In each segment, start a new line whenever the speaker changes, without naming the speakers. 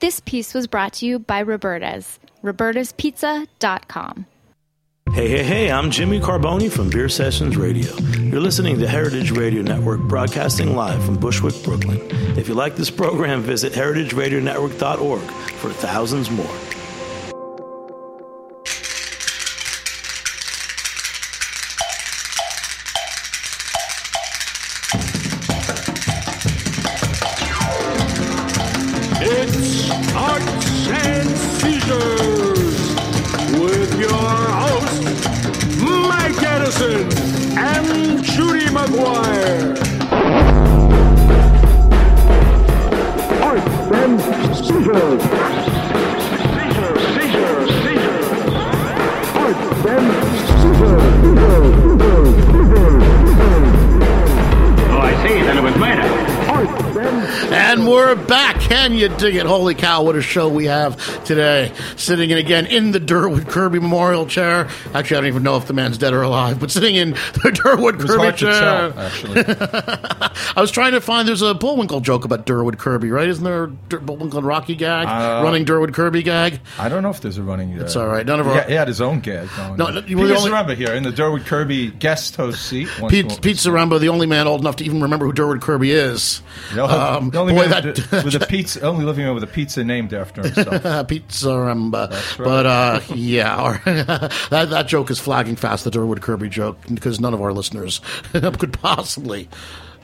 This piece was brought to you by Roberta's, robertaspizza.com.
Hey, hey, hey, I'm Jimmy Carboni from Beer Sessions Radio. You're listening to Heritage Radio Network broadcasting live from Bushwick, Brooklyn. If you like this program, visit heritageradionetwork.org for thousands more.
Can you dig it? Holy cow, what a show we have today. Sitting in again in the Durward Kirby Memorial Chair. Actually, I don't even know if the man's dead or alive, but sitting in the Durward
It was
Kirby
hard to
chair.
tell, actually.
I was trying to find, there's a Bullwinkle joke about Durward Kirby, right? Isn't there a Dur- Bullwinkle and Rocky gag?
Uh,
running Durward Kirby gag?
I don't know if there's a running. Uh,
It's all right. None of
he,
our-
had, he had his own gag going.
No,
on.
no, were only-
Zaremba here in the Durward Kirby guest host seat. Once
Pete. Pete Zaremba, the only man old enough to even remember who Durward Kirby is.
The only,
Um,
the only
boy,
man
that-
with, a pizza, only living with a pizza named after himself.
pizza Zaremba.
right.
But uh, yeah, that that joke is flagging fast. The Durward Kirby joke because none of our listeners could possibly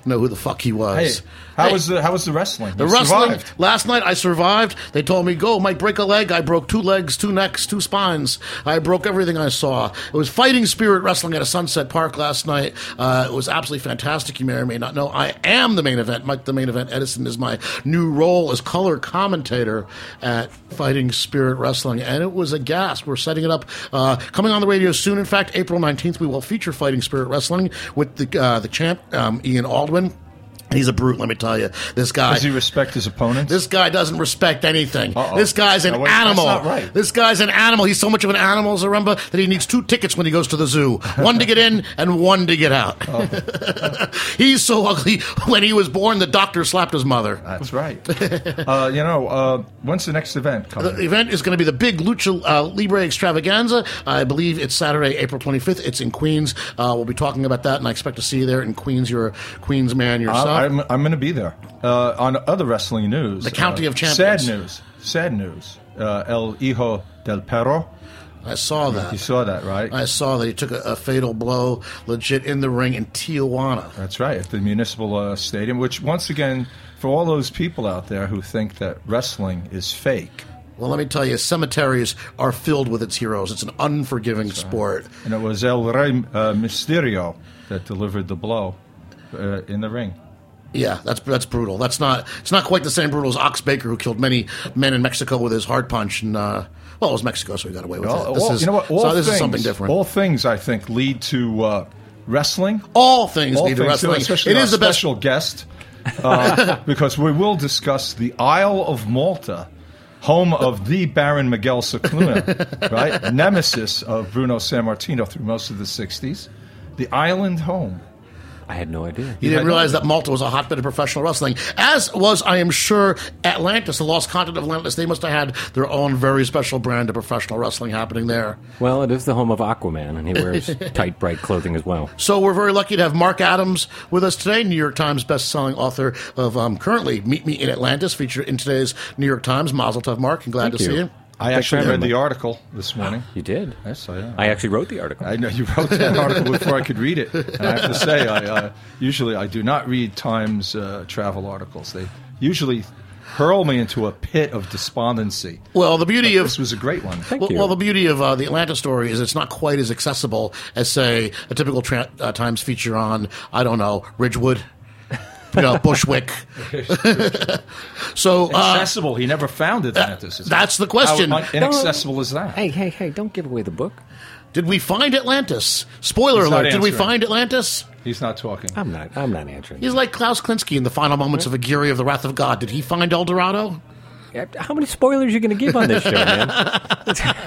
know who the fuck he
hey,
was.
how
Hey,
was the how was the wrestling?
the
You
wrestling
survived.
last night? I survived. They told me go, might break a leg. I broke two legs, two necks, two spines. I broke everything I saw. It was fighting spirit wrestling at a Sunset Park last night. Uh, it was absolutely fantastic. You may or may not know I am the main event. Mike, the main event. Edison is my new role as color commentator at Fighting Spirit Wrestling, and it was a gas. We're setting it up, uh, coming on the radio soon. In fact, April nineteenth, we will feature Fighting Spirit Wrestling with the uh, the champ um, Ian Aldwin one. He's a brute, let me tell you. This guy.
Does he respect his opponents?
This guy doesn't respect anything.
Uh-oh.
This guy's an
No,
animal.
not right.
This guy's an animal. He's so much of an animal, Zaremba, that he needs two tickets when he goes to the zoo. One to get in and one to get out.
Oh.
He's so ugly. When he was born, the doctor slapped his mother.
That's right. uh, you know, uh, when's the next event coming?
The event is going to be the big Lucha uh, Libre extravaganza. I believe it's Saturday, April 25th. It's in Queens. Uh, we'll be talking about that, and I expect to see you there in Queens. You're a Queens man yourself.
I'm, I'm going to be there. Uh, on other wrestling news,
The County
uh,
of Champions.
Sad news. Sad news. Uh, El Hijo del Perro.
I saw that.
You saw that, right?
I saw that he took a, a fatal blow, legit in the ring in Tijuana.
That's right, at the municipal uh, stadium. Which, once again, for all those people out there who think that wrestling is fake,
Well, let me tell you, cemeteries are filled with its heroes. It's an unforgiving sport.
and it was El Rey uh, Mysterio that delivered the blow uh, in the ring.
Yeah, that's that's brutal. That's not it's not quite the same brutal as Ox Baker, who killed many men in Mexico with his hard punch. And uh, well, it was Mexico, so he got away with
All-
it. This
all-
is
you know what? All
so this
things,
is something different.
All things, I think, lead to uh, wrestling.
All things
All
lead to
things, too,
wrestling.
especially
It is the best.
special guest, uh, because we will discuss the Isle of Malta, home of the Baron Miguel Scicluna, right? Nemesis of Bruno Sammartino through most of the '60s. The island home.
I had no idea.
You didn't realize that Malta was a hotbed of professional wrestling, as was, I am sure, Atlantis, the lost continent of Atlantis. They must have had their own very special brand of professional wrestling happening there.
Well, it is the home of Aquaman, and he wears tight, bright clothing as well.
So we're very lucky to have Mark Adams with us today, New York Times best-selling author of um, currently Meet Me in Atlantis, featured in today's New York Times. Mazel tov, Mark, and glad
Thank
to
you.
see you.
I actually read the article this morning.
You did.
Yes, I am.
I actually wrote the article.
I know you wrote that article before I could read it. And I have to say, I uh, usually I do not read Times uh, travel articles. They usually hurl me into a pit of despondency.
Well, the beauty
But
of
this was a great one.
Thank
well,
you.
well, the beauty of uh, the Atlanta story is it's not quite as accessible as, say, a typical tra- uh, Times feature on, I don't know, Ridgewood, you know, Bushwick. so, uh,
Accessible. He never found Atlantis.
that's the question.
How inaccessible is that?
hey, hey, hey! Don't give away the book.
did we find Atlantis? Spoiler
He's not
alert, did we find Atlantis?
He's not talking.
I'm not. I'm not answering.
He's like Klaus Kinski in the final moments of A Aguirre of the Wrath of God. Did he find El Dorado?
How many spoilers are you going to give on this show, man?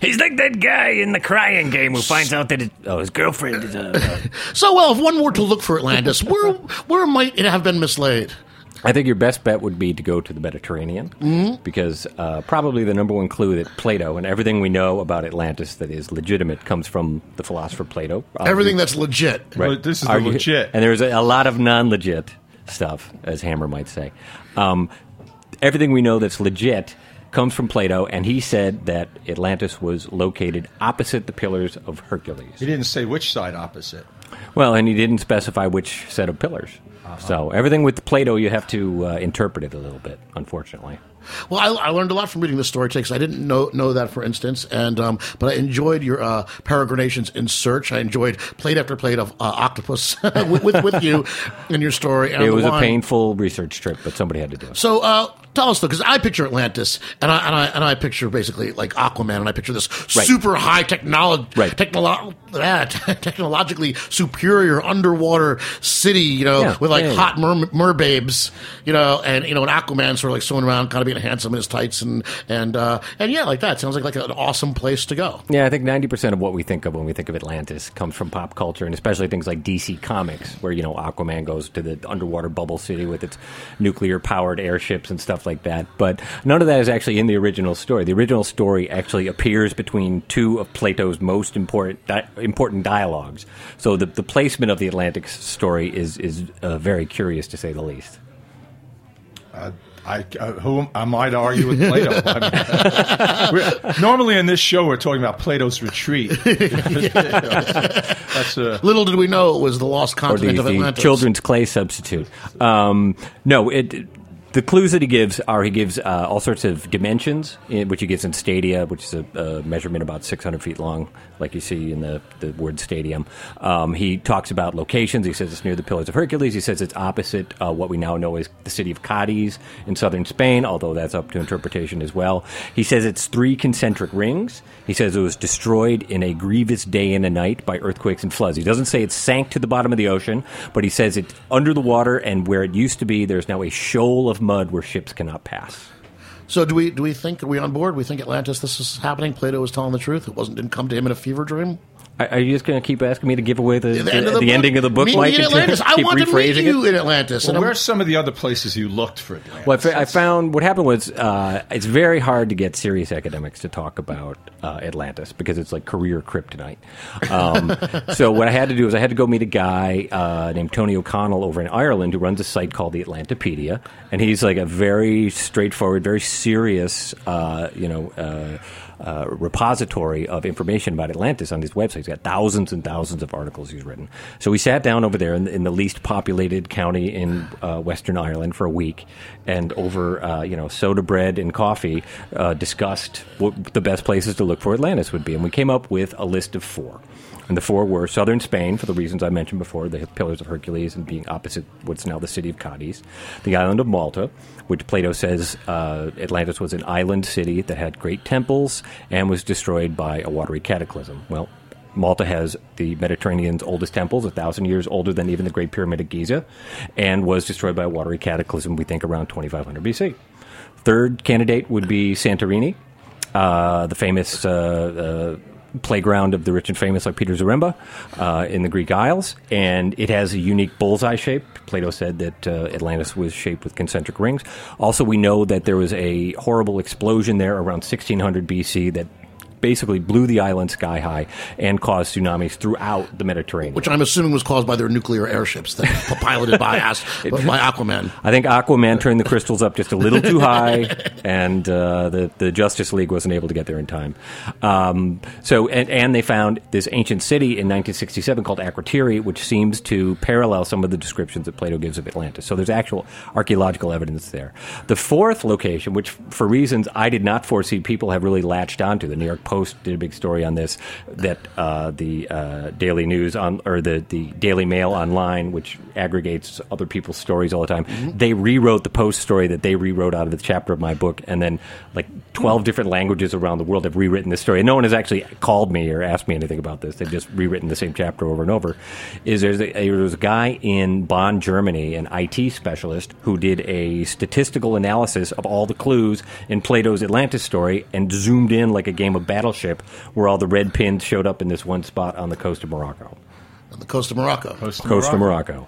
He's like that guy in the crying game who finds out that it, oh, his girlfriend is. Uh,
So, well, if one were to look for Atlantis, where where might it have been mislaid?
I think your best bet would be to go to the Mediterranean
Mm-hmm.
because uh, probably the number one clue that Plato and everything we know about Atlantis that is legitimate comes from the philosopher Plato.
Everything that's legit.
Well, this is the legit.
And there's a, a lot of non legit stuff, as Hammer might say. Um, everything we know that's legit comes from Plato, and he said that Atlantis was located opposite the Pillars of Hercules.
He didn't say which side opposite.
Well, and he didn't specify which set of pillars.
Uh-huh.
So everything with Plato, you have to uh, interpret it a little bit, unfortunately.
Well, I, I learned a lot from reading the story takes. I didn't know know that, for instance, and um, but I enjoyed your uh, peregrinations in search. I enjoyed plate after plate of uh, octopus with, with with you in your story. And
It was a painful research trip, but somebody had to do it.
So uh, tell us though, because I picture Atlantis, and I and I and I picture basically like Aquaman, and I picture this
Right.
super high technology,
Right.
technolo- ah, technologically superior underwater city, you know,
Yeah,
with like
yeah, yeah.
hot mer- merbabes, you know, and you know, an Aquaman sort of like swimming around, kind of being handsome in his tights, and and uh, and yeah, like that sounds like like an awesome place to go.
Yeah, I think 90% of what we think of when we think of Atlantis comes from pop culture, and especially things like DC Comics, where, you know, Aquaman goes to the underwater bubble city with its nuclear powered airships and stuff like that. But none of that is actually in the original story. The original story actually appears between two of Plato's most important di- important dialogues. So the, the placement of the Atlantic story is, is uh, very curious, to say the least.
I, uh, who am I to argue with Plato? I mean, we're- normally in this show, we're talking about Plato's retreat. That's uh,
Little did we know it was the lost
or
continent
the,
of
the
Atlantis.
children's clay substitute. Um, no, it. The clues that he gives are he gives uh, all sorts of dimensions, in, which he gives in stadia, which is a, a measurement about 600 feet long, like you see in the, the word stadium. Um, he talks about locations. He says it's near the Pillars of Hercules. He says it's opposite uh, what we now know as the city of Cadiz in southern Spain, although that's up to interpretation as well. He says it's three concentric rings. He says it was destroyed in a grievous day and a night by earthquakes and floods. He doesn't say it sank to the bottom of the ocean, but he says it's under the water, and where it used to be, there's now a shoal of mud where ships cannot pass.
So do we do we think are we on board? We think Atlantis this is happening. Plato was telling the truth. It wasn't didn't come to him in a fever dream.
Are are you just going to keep asking me to give away the,
The,
the,
end of the,
the ending of the book,
Meet
Mike?
me in
and
Atlantis. I
keep
want to meet
rephrasing it?
in Atlantis.
well,
and I'm-
where's some of the other places you looked for Atlantis?
Well, I fa- I found what happened was uh, it's very hard to get serious academics to talk about uh, Atlantis because it's like career kryptonite. Um, so what I had to do is I had to go meet a guy uh, named Tony O'Connell over in Ireland who runs a site called the Atlantipedia, and he's like a very straightforward, very serious, uh, you know. Uh, repository of information about Atlantis on his website. He's got thousands and thousands of articles he's written. So we sat down over there in, in the least populated county in uh, Western Ireland for a week, and over uh, you know soda bread and coffee, uh, discussed what the best places to look for Atlantis would be, and we came up with a list of four. And the four were southern Spain, for the reasons I mentioned before, the Pillars of Hercules and being opposite what's now the city of Cadiz. The island of Malta, which Plato says uh, Atlantis was an island city that had great temples and was destroyed by a watery cataclysm. Well, Malta has the Mediterranean's oldest temples, a thousand years older than even the Great Pyramid of Giza, and was destroyed by a watery cataclysm, we think around 2500 BC. Third candidate would be Santorini, uh, the famous uh, uh, playground of the rich and famous like Peter Zaremba uh, in the Greek Isles, and it has a unique bullseye shape. Plato said that uh, Atlantis was shaped with concentric rings. Also, we know that there was a horrible explosion there around 1600 BC that basically blew the island sky high and caused tsunamis throughout the Mediterranean.
which I'm assuming was caused by their nuclear airships that were piloted by Ast- by Aquaman.
I think Aquaman turned the crystals up just a little too high, and uh, the the Justice League wasn't able to get there in time. Um, so, and, and they found this ancient city in 1967 called Akrotiri, which seems to parallel some of the descriptions that Plato gives of Atlantis. So, there's actual archaeological evidence there. The fourth location, which for reasons I did not foresee, people have really latched onto. The New York Post did a big story on this. That uh, the uh, Daily News on or the the Daily Mail online, which aggregates other people's stories all the time, they rewrote the Post story that they rewrote out of the chapter of my book, and then like twelve different languages around the world have rewritten this story. And no one has actually called me or asked me anything about this. They've just rewritten the same chapter over and over. Is there's a, there's a guy in Bonn, Germany, an IT specialist who did a statistical analysis of all the clues in Plato's Atlantis story and zoomed in like a game of Battleship, where all the red pins showed up in this one spot on the coast of Morocco.
on the coast of Morocco.
Coast of
Coast of Morocco.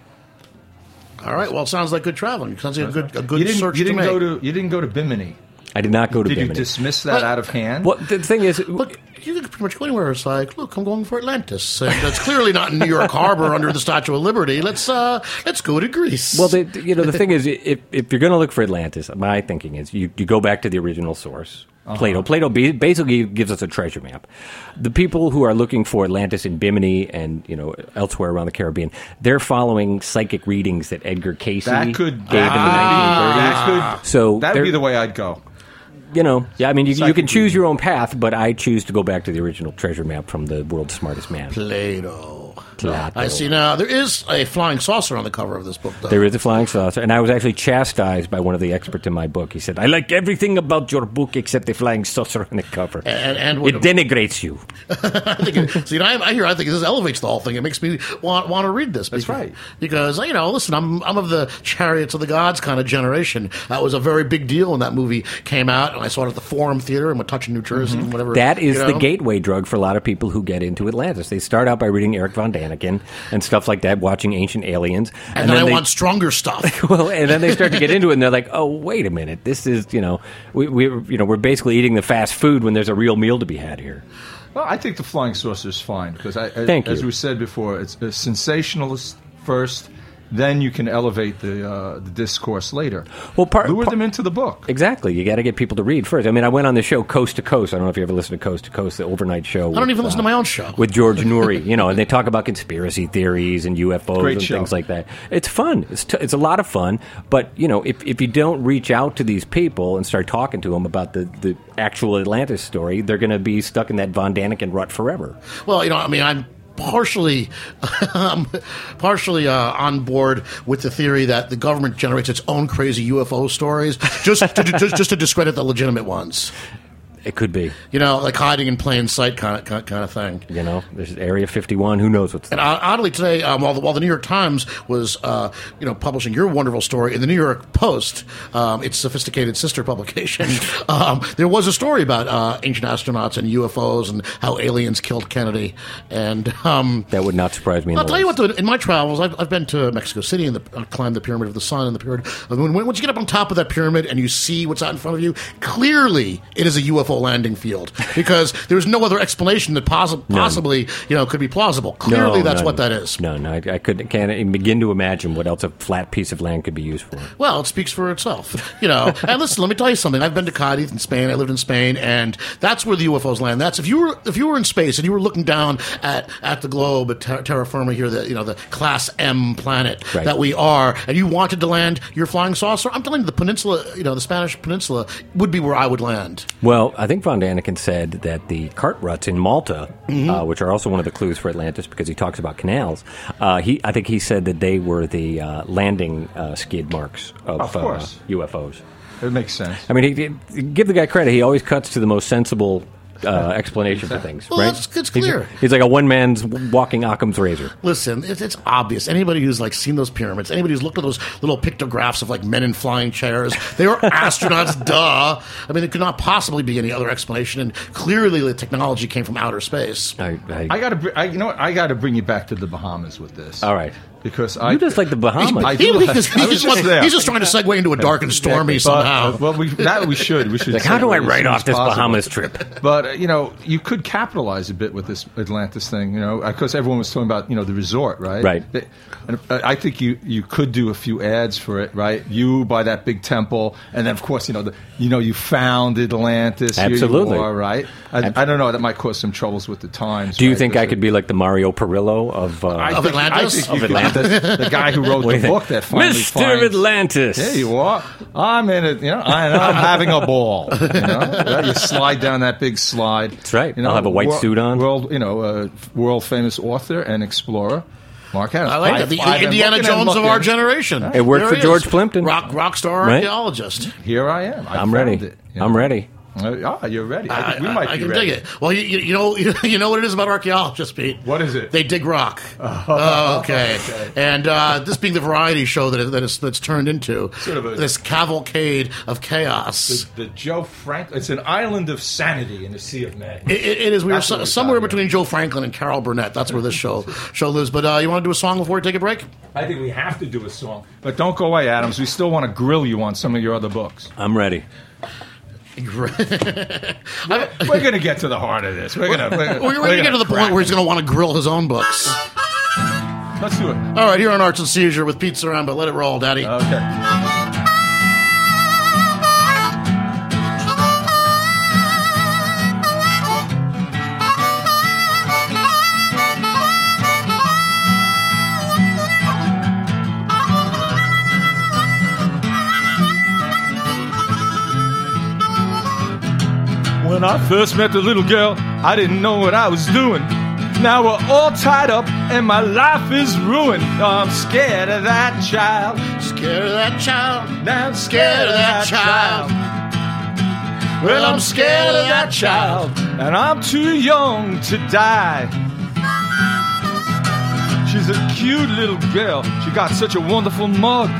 All right. Well, it sounds like good traveling. Sounds like a good a good
You didn't,
search
you didn't
to
go
make.
to you didn't go to Bimini.
I did not go to
Did you
Bimini.
dismiss that out of hand?
well, the thing is,
Look, you can pretty much go anywhere. It's like, look, I'm going for Atlantis, and that's clearly not in New York Harbor under the Statue of Liberty. Let's uh, let's go to Greece.
Well, the, you know, the thing is, if, if you're going to look for Atlantis, my thinking is you, you go back to the original source,
Uh-huh.
Plato. Plato basically gives us a treasure map. The people who are looking for Atlantis in Bimini and you know elsewhere around the Caribbean, they're following psychic readings that Edgar Cayce
that could
gave in the 1930s.
That could
So
that would be the way I'd go.
you know, yeah, I mean, you, you can choose
reading.
your own path, but I choose to go back to the original treasure map from the world's smartest man.
Plato. I see now. There is a flying saucer on the cover of this book, though.
There is a flying saucer, and I was actually chastised by one of the experts in my book. He said, "I like everything about your book except the flying saucer on the cover.
And- and
it denigrates you."
I think it, see, I, I hear. I think this elevates the whole thing. It makes me want want to read this.
That's
because,
right.
Because you know, listen, I'm I'm of the chariots of the gods kind of generation. That was a very big deal when that movie came out, and I saw it at the Forum Theater in Metuchen, New Jersey, and whatever.
Mm-hmm. That is
you
the gateway drug for a lot of people who get into Atlantis. They start out by reading Eric von Daniken and stuff like that, watching Ancient Aliens,
And, then, I
they,
want stronger stuff.
well, and then they start to get into it, and they're like, "Oh, wait a minute! This is you know, we, we you know, we're basically eating the fast food when there's a real meal to be had here."
Well, I think the flying saucer is fine because, I, I-
Thank
as
you.
we said before, it's a sensationalist first. Then you can elevate the uh, the discourse later.
Well, part-
lure
part-
them into the book.
Exactly. You got to get people to read first. I mean, I went on the show Coast to Coast. I don't know if you ever listened to Coast to Coast, the overnight show.
I don't even listen to my own show.
with George Noory, you know, and they talk about conspiracy theories and UFOs
Great
and
show.
things like that. It's fun. It's t- it's a lot of fun. But you know, if if you don't reach out to these people and start talking to them about the the actual Atlantis story, they're going to be stuck in that Von Daniken rut forever.
Well, you know, I mean, I'm partially, um, partially uh, on board with the theory that the government generates its own crazy UFO stories just to, just, just to discredit the legitimate ones.
It could be,
You know, like hiding in plain sight kind of kind, of thing.
you know, there's Area 51. Who knows what's
there. And oddly today, um, while, the, while the New York Times was, uh, you know, publishing your wonderful story in the New York Post, um, its sophisticated sister publication, um, there was a story about uh, ancient astronauts and UFOs and how aliens killed Kennedy. And um,
that would not surprise me.
I'll tell you what, though, in my travels, I've, I've been to Mexico City and the, uh, climbed the Pyramid of the Sun and the pyramid. When, when- once you get up on top of that pyramid and you see what's out in front of you, clearly it is a UFO landing field because there's no other explanation that possi- possibly you know could be plausible. Clearly, that's
none.
what that is.
No, no, I, I couldn't can't even begin to imagine what else a flat piece of land could be used for.
Well, it speaks for itself, you know. and listen, let me tell you something. I've been to Cadiz in Spain. I lived in Spain, and that's where the UFOs land. That's if you were if you were in space and you were looking down at at the globe at ter- terra firma here, the you know the class M planet
Right.
that we are, and you wanted to land your flying saucer. I'm telling you, the peninsula, you know, the Spanish peninsula would be where I would land.
Well, I think Von Daniken said that the cart ruts in Malta,
Mm-hmm.
uh, which are also one of the clues for Atlantis because he talks about canals, uh, he I think he said that they were the uh, landing uh, skid marks of,
Of course.
Uh, UFOs.
It makes sense.
I mean, he, he- give the guy credit. He always cuts to the most sensible uh, explanation for things,
Well,
right?
it's- it's
He's-
clear.
He's, like a one man's walking Occam's razor.
Listen, it's, it's obvious. Anybody who's like seen those pyramids, anybody who's looked at those little pictographs of like men in flying chairs, they are astronauts. duh. I mean, there could not possibly be any other explanation. And clearly, the technology came from outer space.
I, I,
I got to. I, you know what? I got to bring you back to the Bahamas with this.
all right.
Because I
You just like the Bahamas.
I
He-
do
he
like-
just-
I
he's, just,
just there.
he's just trying to segue into a dark and stormy
But,
somehow.
uh, well, we that we should. We should.
Like, how do I write off this
possible.
Bahamas trip?
But uh, you know, you could capitalize a bit with this Atlantis thing, you know, because everyone was talking about you know the resort, right?
Right.
They- And uh, I think you you could do a few ads for it, right? You by that big temple, and then of course you know the you know you founded Atlantis. Here you
Absolutely.
are, right? I, I don't know. That might cause some troubles with the times.
Do you
right?
think I could be like the Mario Perillo of, uh,
Of Atlantis?
I think
Of
you could-
Atlantis?
the guy who wrote
What do
the book that finally
Mr.
finds-
Atlantis?
There you are. I'm in it. You know, I, I'm having a ball. You, know? you slide down that big slide. That's
right.
You know,
I'll have a white
wor-
suit on.
World, you know, uh, world famous author and explorer, Mark Adams.
I like that. The,
I've
the Indiana Jones of our
looking.
generation.
It worked
There
for George
is.
Plimpton.
Rock, rock star
Right?
archaeologist.
Here I am. I
I'm ready.
It, you know?
I'm ready.
Uh, ah, you're ready. I,
I,
we might
I
be
can
ready.
dig it. Well, you, you, you know you know what it is about archaeologists, Pete.
What is it?
They dig rock. Oh, okay. And uh, this being the variety show that, it, that it's, that's turned into
Sort of a-
this cavalcade of chaos.
The, the Joe Frank. It's an island of sanity in a sea of madness.
It, it it is. We were
That's what
so, somewhere between Joe Franklin and Carol Burnett. That's where this show show lives. But uh, you want to do a song before we take a break?
I think we have to do a song. But don't go away, Adams. We still want to grill you on some of your other books.
I'm ready.
We're going to get to the heart of this. We're going to.
We're, we're to get to the point where he's going to want to grill his own books.
Let's do it.
All right, here on Arts and Seizure with Pete Zaremba let it roll, Daddy.
Okay. When I first met the little girl, I didn't know what I was doing. Now we're all tied up and my life is ruined. Oh, I'm scared of that child.
scared of that child.
Now I'm
Scared of that child.
Well, I'm scared of that child, and I'm too young to die. She's a cute little girl. She got such a wonderful mug.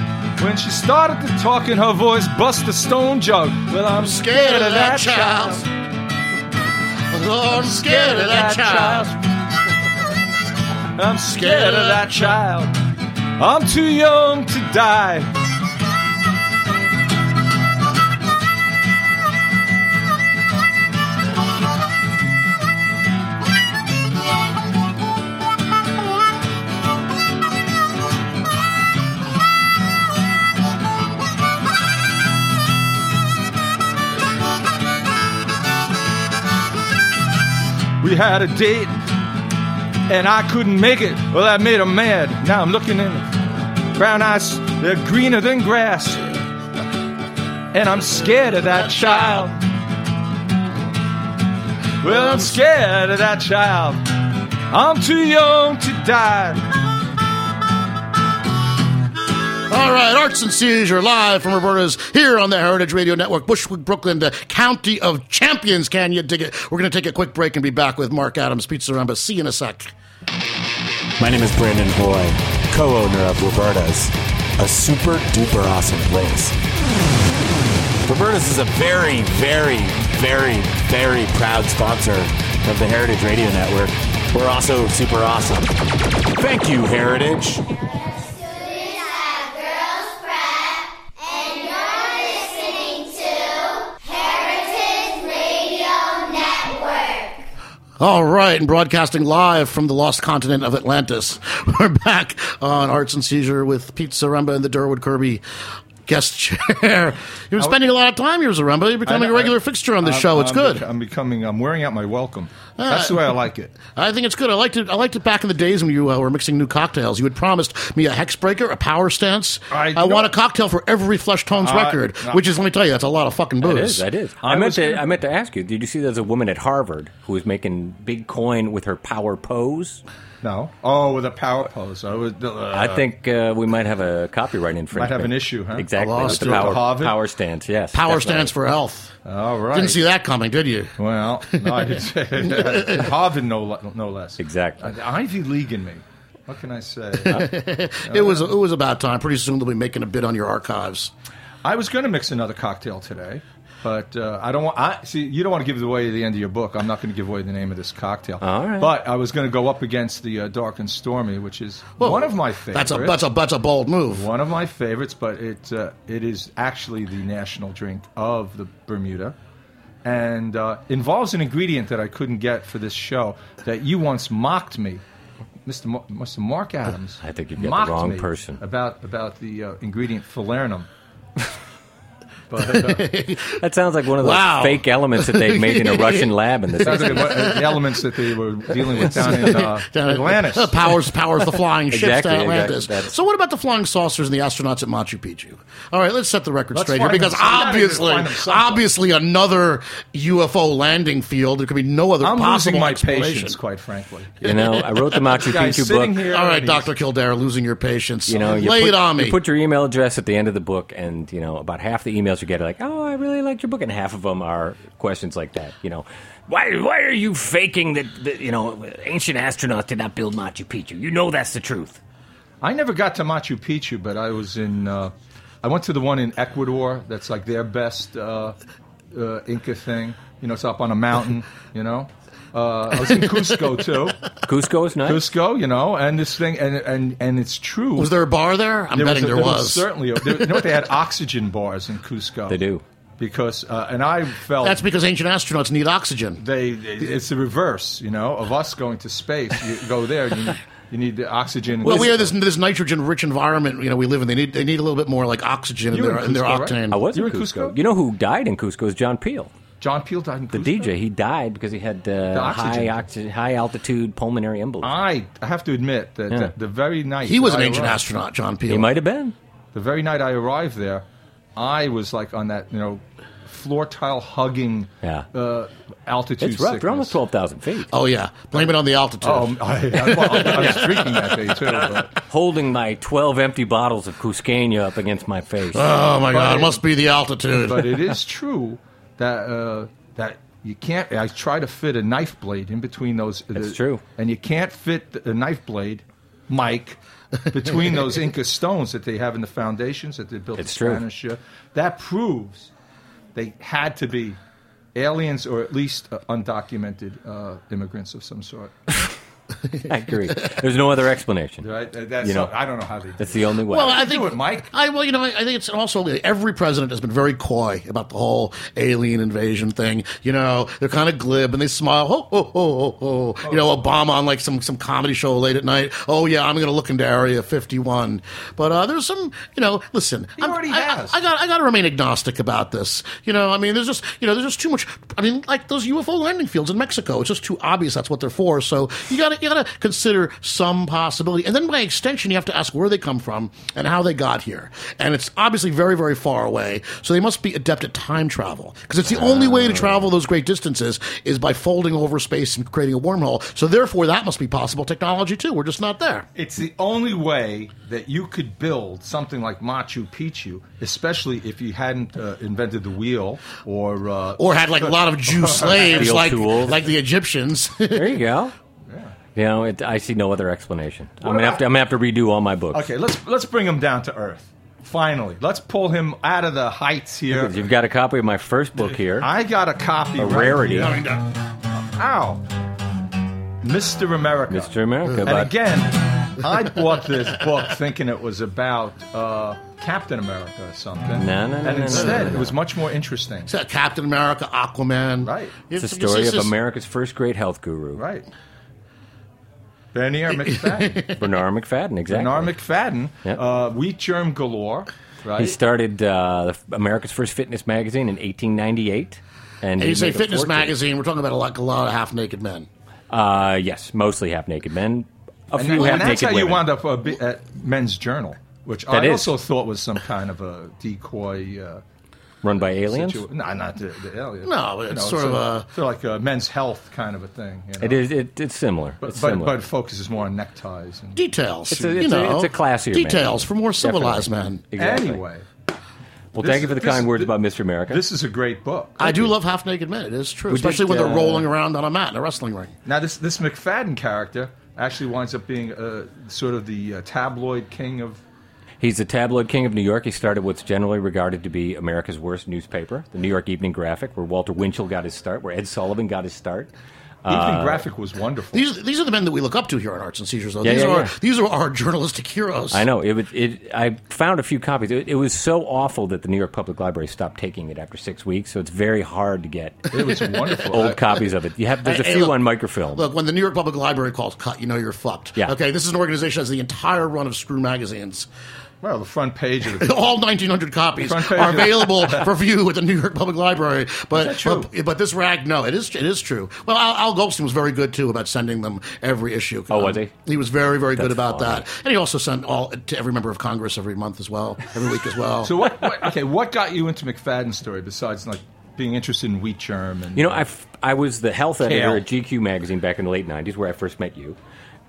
When she started to talk in her voice, bust a stone jug. Well, I'm scared of that child.
Oh, I'm scared of that child.
I'm scared of that child. I'm too young to die. We had a date and I couldn't make it. Well, that made her mad. Now I'm looking in brown eyes, they're greener than grass. And I'm scared of that child. Well, I'm scared of that child. I'm too young to die.
All right, Arts and Seizure live from Roberta's here on the Heritage Radio Network, Bushwick, Brooklyn, the county of champions. Can you dig it? We're going to take a quick break and be back with Mark Adams, Pizza Rumba. See you in a sec.
My name is Brandon Hoy, co-owner of Roberta's, a super duper awesome place. Roberta's is a very, very, very, very proud sponsor of the Heritage Radio Network. We're also super awesome. Thank you, Heritage.
All right, and broadcasting live from the lost continent of Atlantis. We're back on Arts and Seizure with Pete Zaremba and the Durward Kirby guest chair. You've been spending a lot of time here, Zaremba. You're becoming
I-
a regular fixture on this
I'm-
show. It's
I'm
good.
bec- I'm becoming. I'm wearing out my welcome. That's the way I like it.
I think it's good. I liked it. I liked it back in the days when you uh, were mixing new cocktails. You had promised me a hex breaker, a power stance.
I-
I want a cocktail for every Fleshtones
Uh,
record,
no.
which is, let me tell you, that's a lot of fucking booze.
That is. That is. I,
I
meant to.
gonna-
I meant to ask you. Did you see there's a woman at Harvard who was making big coin with her power pose?
No. Oh, with a power pose. I, was, uh,
I think uh, we might have a copyright infringement.
Might have an issue, huh?
Exactly.
A
with the
lawsuit.
power,
Harvard?
power stance. Yes.
Power
definitely.
stands for health.
All right.
Didn't see that coming, did you?
Well, no, I didn't say it. Harvard, no, no less.
Exactly.
Uh, Ivy League in me. What can I say?
It was it was about time. Pretty soon they'll be making a bid on your archives.
I was going to mix another cocktail today, but uh, I don't want. I see. You don't want to give away the end of your book. I'm not going to give away the name of this cocktail.
All right.
But I was going to go up against the uh, Dark and Stormy, which is
Well,
one of my favorites.
That's a that's a that's a bold move.
one of my favorites, but it uh, it is actually the national drink of the Bermuda, and uh, involves an ingredient that I couldn't get for this show that you once mocked me, Mr. Mar- Mr. Mark Adams.
I think you've got the wrong person.
about about the uh, ingredient falernum. But uh,
That sounds like one of those
Wow.
fake elements that they made in a Russian lab in the
sounds like what, uh, the elements that they were dealing with down in uh,
Down
Atlantis.
uh, powers powers the flying ships
Exactly,
to. Atlantis.
That's-
So what about the flying saucers and the astronauts at Machu Picchu? All right, let's set the record
Let's
straight here because
them- somebody gotta
obviously,
find them something.
obviously, another UFO landing field. There could be no other
I'm
possible
losing my patience, quite frankly.
You know, I wrote the Machu Picchu book.
here
All right, Doctor Kildare, losing your patience.
You know, you
lay
put,
it on me.
You put your email address at the end of the book, and you know about half the emails you get are like, "Oh, I really liked your book," and half of them are questions like that. You know, why why are you faking that, that you know ancient astronauts did not build Machu Picchu? You know that's the truth.
I never got to Machu Picchu, but I was in. Uh, I went to the one in Ecuador. That's like their best uh, uh, Inca thing. You know, it's up on a mountain. You know, uh, I was in Cusco too.
Cusco is nice.
Cusco, you know, and this thing, and and and it's true.
Was there a bar there? I'm
There
betting
a-
there was.
certainly. A, there, you know what? They had oxygen bars in Cusco.
They do.
because, uh, and I felt
That's because ancient astronauts need oxygen.
they. It's the reverse, you know, of us going to space. You go there, you need, you need the oxygen.
Well, we have this this nitrogen rich environment. You know, we live in. They need they need a little bit more like oxygen in
You were
their
in
in their
Cusco, right?
I was
You
in
were in
Cusco.
Cusco?
You know who died in Cusco is John Peel,
John Peel died in
the DJ. He died because he had uh,
oxygen.
high oxygen, high altitude pulmonary embolism.
I, I have to admit that
Yeah.
the, the very night
He was an
I
ancient
arrived-
astronaut, John Peel.
he might have been.
The very night I arrived there, I was like on that you know floor tile hugging
Yeah.
uh, altitude.
It's rough. They're almost
sickness.
twelve thousand feet.
Oh yeah, blame it on the altitude.
Oh, I, I, well, I was drinking that day too. But.
Holding my twelve empty bottles of Cusqueña up against my face.
Oh, my God,
it-
it must be the altitude.
but it is true that uh, that you can't. I try to fit a knife blade in between those.
That's true.
and you can't fit a knife blade, Mike, between those Inca stones that they have in the foundations that they built.
It's
the
true.
Spanish. Uh, that proves they had to be aliens or at least uh, undocumented uh, immigrants of some sort.
I agree. There's no other explanation.
Right? That's
You know,
I don't know how they.
That's the only way.
Well, I
Do
think
it, Mike.
I well, you know, I, I think it's also every president has been very coy about the whole alien invasion thing. You know, they're kind of glib and they smile. Oh, oh, oh, oh, oh. You know, Obama on like some some comedy show late at night. Oh yeah, I'm going to look into Area 51. But uh, there's some, you know, listen.
He
I'm-
already
I,
has.
I, I got I got to remain agnostic about this. You know, I mean, there's just you know, there's just too much. I mean, like those UFO landing fields in Mexico. It's just too obvious that's what they're for. So you got to you got to consider some possibility, and then by extension, you have to ask where they come from and how they got here. And it's obviously very very far away. So they must be adept at time travel because it's the only way to travel those great distances is by folding over space and creating a wormhole. So therefore, that must be possible technology too. We're just not there.
It's the only way that you could build something like Machu Picchu, especially if you hadn't uh, invented the wheel or uh,
Or had like a lot of Jew slaves, like like the Egyptians.
there you go. You know, it, I see no other explanation. I'm gonna have to. I'm gonna have to redo all my books.
Okay, let's let's bring him down to earth. Finally, let's pull him out of the heights here.
You've got a copy of my first book here.
I got a copy.
A
right
rarity.
here. Ow, Mr. America.
Mr. America.
And
But
again, I bought this book thinking it was about uh, Captain America or something.
No, no, no,
And
no, no,
instead,
no, no.
it was much more interesting.
It's Captain America, Aquaman.
Right.
it's the story
it's
of
just-
America's first great health guru,
Right. Bernier McFadden.
Bernarr Macfadden. Exactly.
Bernarr Macfadden.
Yep.
Uh, wheat germ galore. Right.
He started uh, America's first fitness magazine in 1898. And
And
he
you say fitness
fortune.
magazine, we're talking about like a lot of half naked men.
Uh, yes, mostly half naked men. A
and,
few
that-
half
and that's how
women.
you wound up bi- at Men's Journal, which
That
I
is.
also thought was some kind of a decoy. Uh,
Run by aliens.
situa- no, not the, the alien.
No, it's sort of a-
sort of like a men's health kind of a thing. You know?
It is. It, it's similar.
but
it's
but,
similar.
but focuses more on neckties. And,
Details.
It's a-
you
it's a-
know,
it's a classier
Details
man.
for more civilized
Definitely.
men.
exactly.
Anyway,
well,
this-
thank you for the
this-
kind words
this-
about Mr. America.
this is a great book.
I do love half naked men. It is true,
We
especially
did,
when they're
uh,
rolling around on a mat in a wrestling ring.
Now, this this Macfadden character actually winds up being uh, sort of the uh, tabloid king of.
He's the tabloid king of New York. He started what's generally regarded to be America's worst newspaper, the New York Evening Graphic, where Walter Winchell got his start, where Ed Sullivan got his start.
Evening uh, Graphic was wonderful.
These these are the men that we look up to here on Arts and Seizures. Though
Yeah,
these
yeah,
are
yeah.
these are our journalistic heroes.
I know it. it I found a few copies. It, it was so awful that the New York Public Library stopped taking it after six weeks. So it's very hard to get
it was wonderful.
old copies of it. You have there's a
Hey,
few
look,
on microfilm.
Look, when the New York Public Library calls cut, you know you're fucked.
Yeah.
Okay, this is an organization that has the entire run of Screw magazines.
Well, the front page of the
All 1,900 copies are available for view at the New York Public Library. But
that true?
but, but this rag, no, it is it is true. Well, Al, Al Goldstein was very good too about sending them every issue.
Oh, was he?
He was very very good
That's
about
funny.
that, and he also sent all to every member of Congress every month as well, every week as well.
So what, what? Okay, what got you into Macfadden's story besides like being interested in wheat germ and
You know, I, f- I was the health editor at GQ magazine back in the late '90s, where I first met you,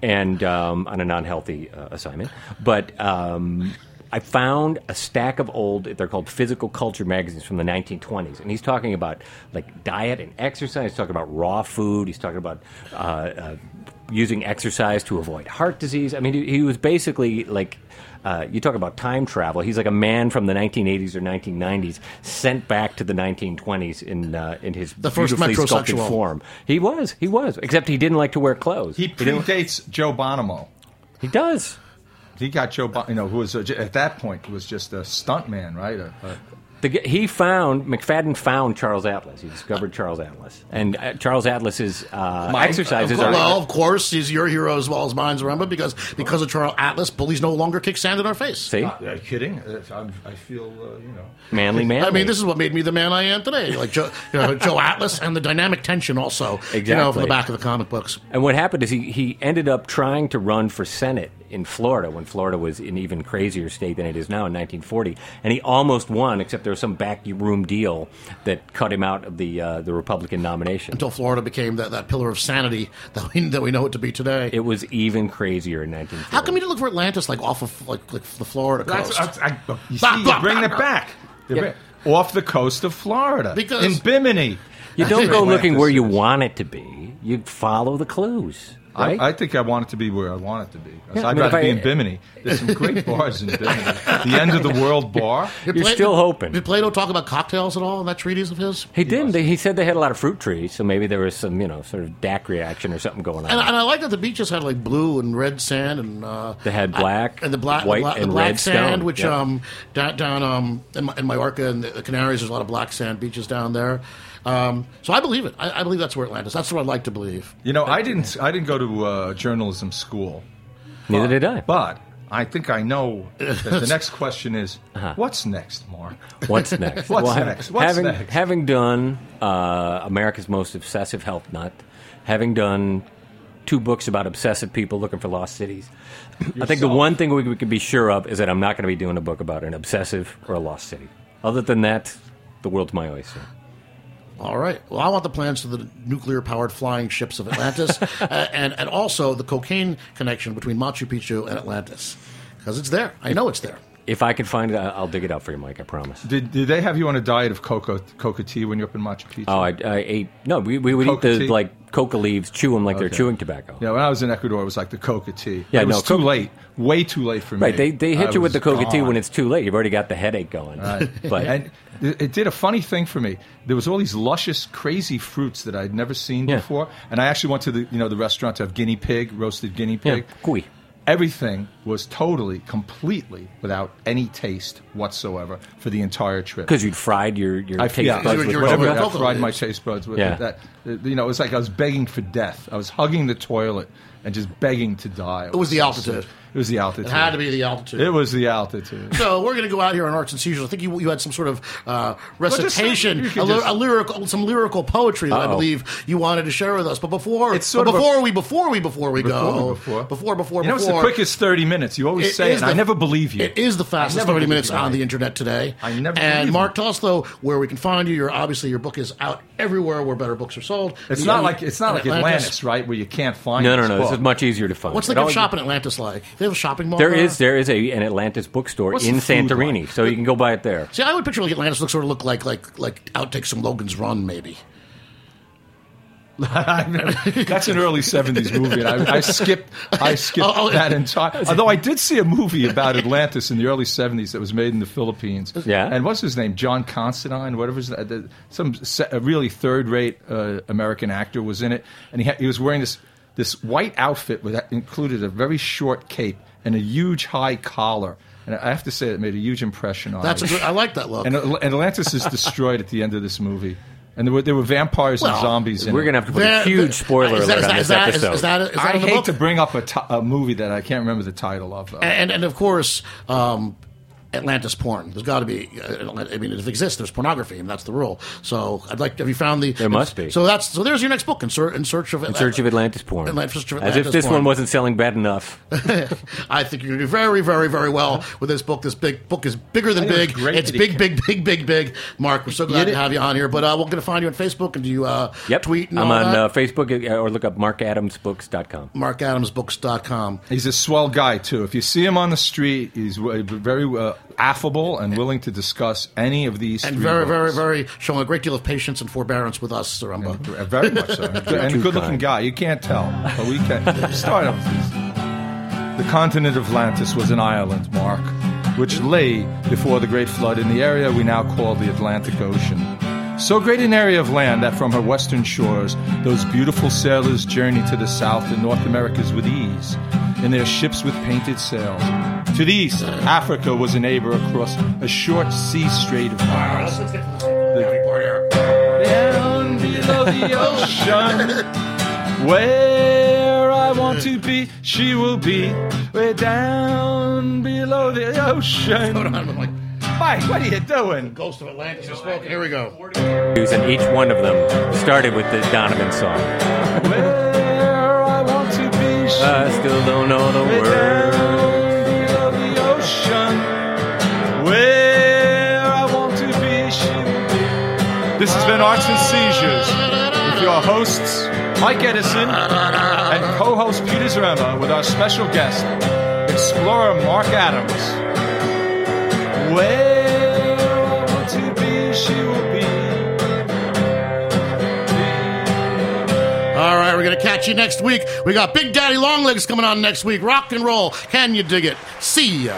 and um, on a non-healthy uh, assignment. But um, I found a stack of old, they're called physical culture magazines from the 1920s. And he's talking about like diet and exercise. He's talking about raw food. He's talking about uh, uh, using exercise to avoid heart disease. I mean, he, he was basically like. Uh, you talk about time travel. He's like a man from the 1980s or 1990s sent back to the 1920s in uh, in his
The first
beautifully sculpted
metrosexual.
form. He was, he was. Except he didn't like to wear clothes.
He
didn't-
predates Joe Bonomo.
he does.
He got Joe, Bon- you know, who was a, at that point was just a stunt man, right? A, a,
The, he found Macfadden found Charles Atlas. He discovered Charles Atlas, and uh, Charles Atlas's uh, exercises are.
well, of course, he's your hero as well as mine, remember? Because because of Charles Atlas, bullies no longer kick sand in our face.
see,
are you kidding? Uh, I'm, I feel, uh, you know.
manly man.
I mean, this is what made me the man I am today. Like Joe, you know, Joe Atlas and the dynamic tension, also, you know, from the back of the comic books.
And what happened is he, he ended up trying to run for Senate in Florida when Florida was an even crazier state than it is now in 1940. And he almost won, except there was some backroom deal that cut him out of the uh, the Republican nomination.
Until Florida became that, that pillar of sanity that we that we know it to be today.
It was even crazier in 1940.
How come you didn't look for Atlantis like off of like, like the Florida coast?
That's, I, I, you see,
bah,
you're bringing
bah,
it back.
Yeah.
bring- off the coast of Florida.
Because-
in Bimini.
You don't go looking where you want it to be. You follow the clues. Right?
I, I think I want it to be where I want it to be.
Yeah, I
I'd
mean,
rather be
I-
in Bimini. There's some great bars in Bimini. The end of the world bar.
Did
You're
Pla-
still hoping.
Did Plato talk about cocktails at all in that treatise of his?
He didn't. He said they had a lot of fruit trees, so maybe there was some, you know, sort of DAC reaction or something going on.
And, and I like that the beaches had like blue and red sand and uh,
They had black,
and the black,
white,
the black, the
and
black
red
sand,
stone.
which
Yeah.
um down, down um in, Ma- in Mallorca and the Canaries, there's a lot of black sand beaches down there. Um, so I believe it. I, I believe that's where Atlantis. That's what I'd like to believe.
You know, I didn't. I didn't go to uh, journalism school.
Neither did I.
But I think I know that the next question is,
Uh-huh.
what's next, Mark?
What's next?
What's
ha-
next? What's
having,
next?
Having done uh, America's Most Obsessive Health Nut, having done two books about obsessive people looking for lost cities, I think the one thing we, we can be sure of is that I'm not going to be doing a book about an obsessive or a lost city. Other than that, the world's my oyster.
All right. Well, I want the plans to the nuclear-powered flying ships of Atlantis, uh, and and also the cocaine connection between Machu Picchu and Atlantis, because it's there. I know it's there.
If I can find it, I'll dig it out for you, Mike. I promise.
Did, did they have you on a diet of coca, coca tea when you're up in Machu Picchu?
Oh, I, I ate. No, we, we would
Coca
eat the
tea?
like coca leaves, chew them like they're chewing tobacco.
Yeah, when I was in Ecuador, it was like the coca tea.
Yeah,
it was
no,
too
Coca-
late. Way too late for me.
Right, they, they hit
I
you with the coca tea when it's too late. You've already got the headache going.
Right.
But
and it did a funny thing for me. There was all these luscious, crazy fruits that I'd never seen
Yeah.
before, and I actually went to the you know the restaurant to have guinea pig, roasted guinea
yeah,
pig.
cuy.
Everything was totally, completely without any taste whatsoever for the entire trip.
Because you'd fried your, your
I,
taste
yeah,
buds
you were-
with
you were
I fried my taste buds with
Yeah.
that. You know, it was like I was begging for death. I was hugging the toilet and just begging to die. It
was the altitude.
sick. It was the altitude.
It had to be the altitude.
It was the altitude.
So we're going to go out here on arts and seizures. I think you, you had some sort of uh,
just-
recitation,
you
a,
could just-
a lyrical, some lyrical poetry that I
Uh-oh.
believe you wanted to share with us. But before,
It's sort
but
of a-
before we, before we, before we go,
before,
before, before,
You know, it's the quickest thirty minutes. You always
It
say, it, and I never believe you.
It is the fastest 30 minutes on the internet today.
I never
And
believe
Mark,
you.
tell us though where we can find you. You're obviously your book is out everywhere where better books are sold.
It's
The-
not like it's not like Atlantis, right? Where you can't find.
No, no, no. This
book.
is much easier to find.
What's the
It
good shop in Atlantis like? They have a shopping mall.
There
there?
is there is a an Atlantis bookstore
What's
in
food
Santorini,
like?
so you can go buy it there.
See, I would picture like Atlantis looks sort of look like like like outtakes from Logan's Run, maybe.
That's an early '70s movie, and I, I skipped. I skipped
Oh, oh,
that entire. Although I did see a movie about Atlantis in the early '70s that was made in the Philippines.
Yeah.
And what's his name? John Constantine, whatever. His, uh, the- some se- a really third-rate uh, American actor was in it, and he had, he was wearing this this white outfit with that included a very short cape and a huge high collar. And I have to say, it made a huge impression on
That's a
me.
good. I like that look.
And, and Atlantis is destroyed at the end of this movie, and there were there were vampires and zombies. In
We're gonna have to put
There-
a huge
there-
spoiler
that-
alert on this
that- is-
episode.
Is that, is that
I hate
book?
to bring up a, movie that I can't remember the title of. Though.
and, and of course, um, Atlantis porn. There's got to be. Uh, I mean, if it exists, there's pornography, and that's the rule. So I'd like. Have you found the?
There must be.
So that's so. There's your next book in, ser- in search of
In search of Atlantis porn.
Atlantis- search of
As if this
porn.
one wasn't selling bad enough.
I think you're going to do very, very, very well with this book. This big book is bigger than big.
it's great
It's big, big, big, big, big. Mark, we're so glad to have you on here. But uh, we're going to find you on Facebook, and do you uh,
Yep.
tweet? And
I'm
all
on
that?
uh, Facebook uh, or look up markadamsbooks.com.
MarkAdamsBooks.com.
He's a swell guy too. If you see him on the street, he's w- very uh, affable and willing to discuss any of these. Things.
And
three
very, very,
books.
very showing a great deal of patience and forbearance with us, Zaremba.
Uh, Very much so. and a good-looking guy. You can't tell, but we can. Start off. The continent of Atlantis was an island, Mark, which lay before the Great Flood in the area we now call the Atlantic Ocean. So great an area of land that from her western shores, those beautiful sailors journeyed to the south and North Americas with ease, in their ships with painted sails. To the east, Africa was a neighbor across a short sea strait of miles. Down below the ocean, where I want to be, she will be. Way down below the ocean.
Hold on, I'm like,
Mike, what are you doing?
Ghost of Atlantis has spoken. Here we go.
And each one of them started with the Donovan song.
Where I want to be, she
I still don't know the
way Where I want to be. This has been Arts and Seizures with your hosts, Mike Edison and co-host Peter Zaremba with our special guest, explorer Mark Adams. Where I want to be, she will be.
All right, we're going to catch you next week. We got Big Daddy Longlegs coming on next week. Rock and roll. Can you dig it? See ya.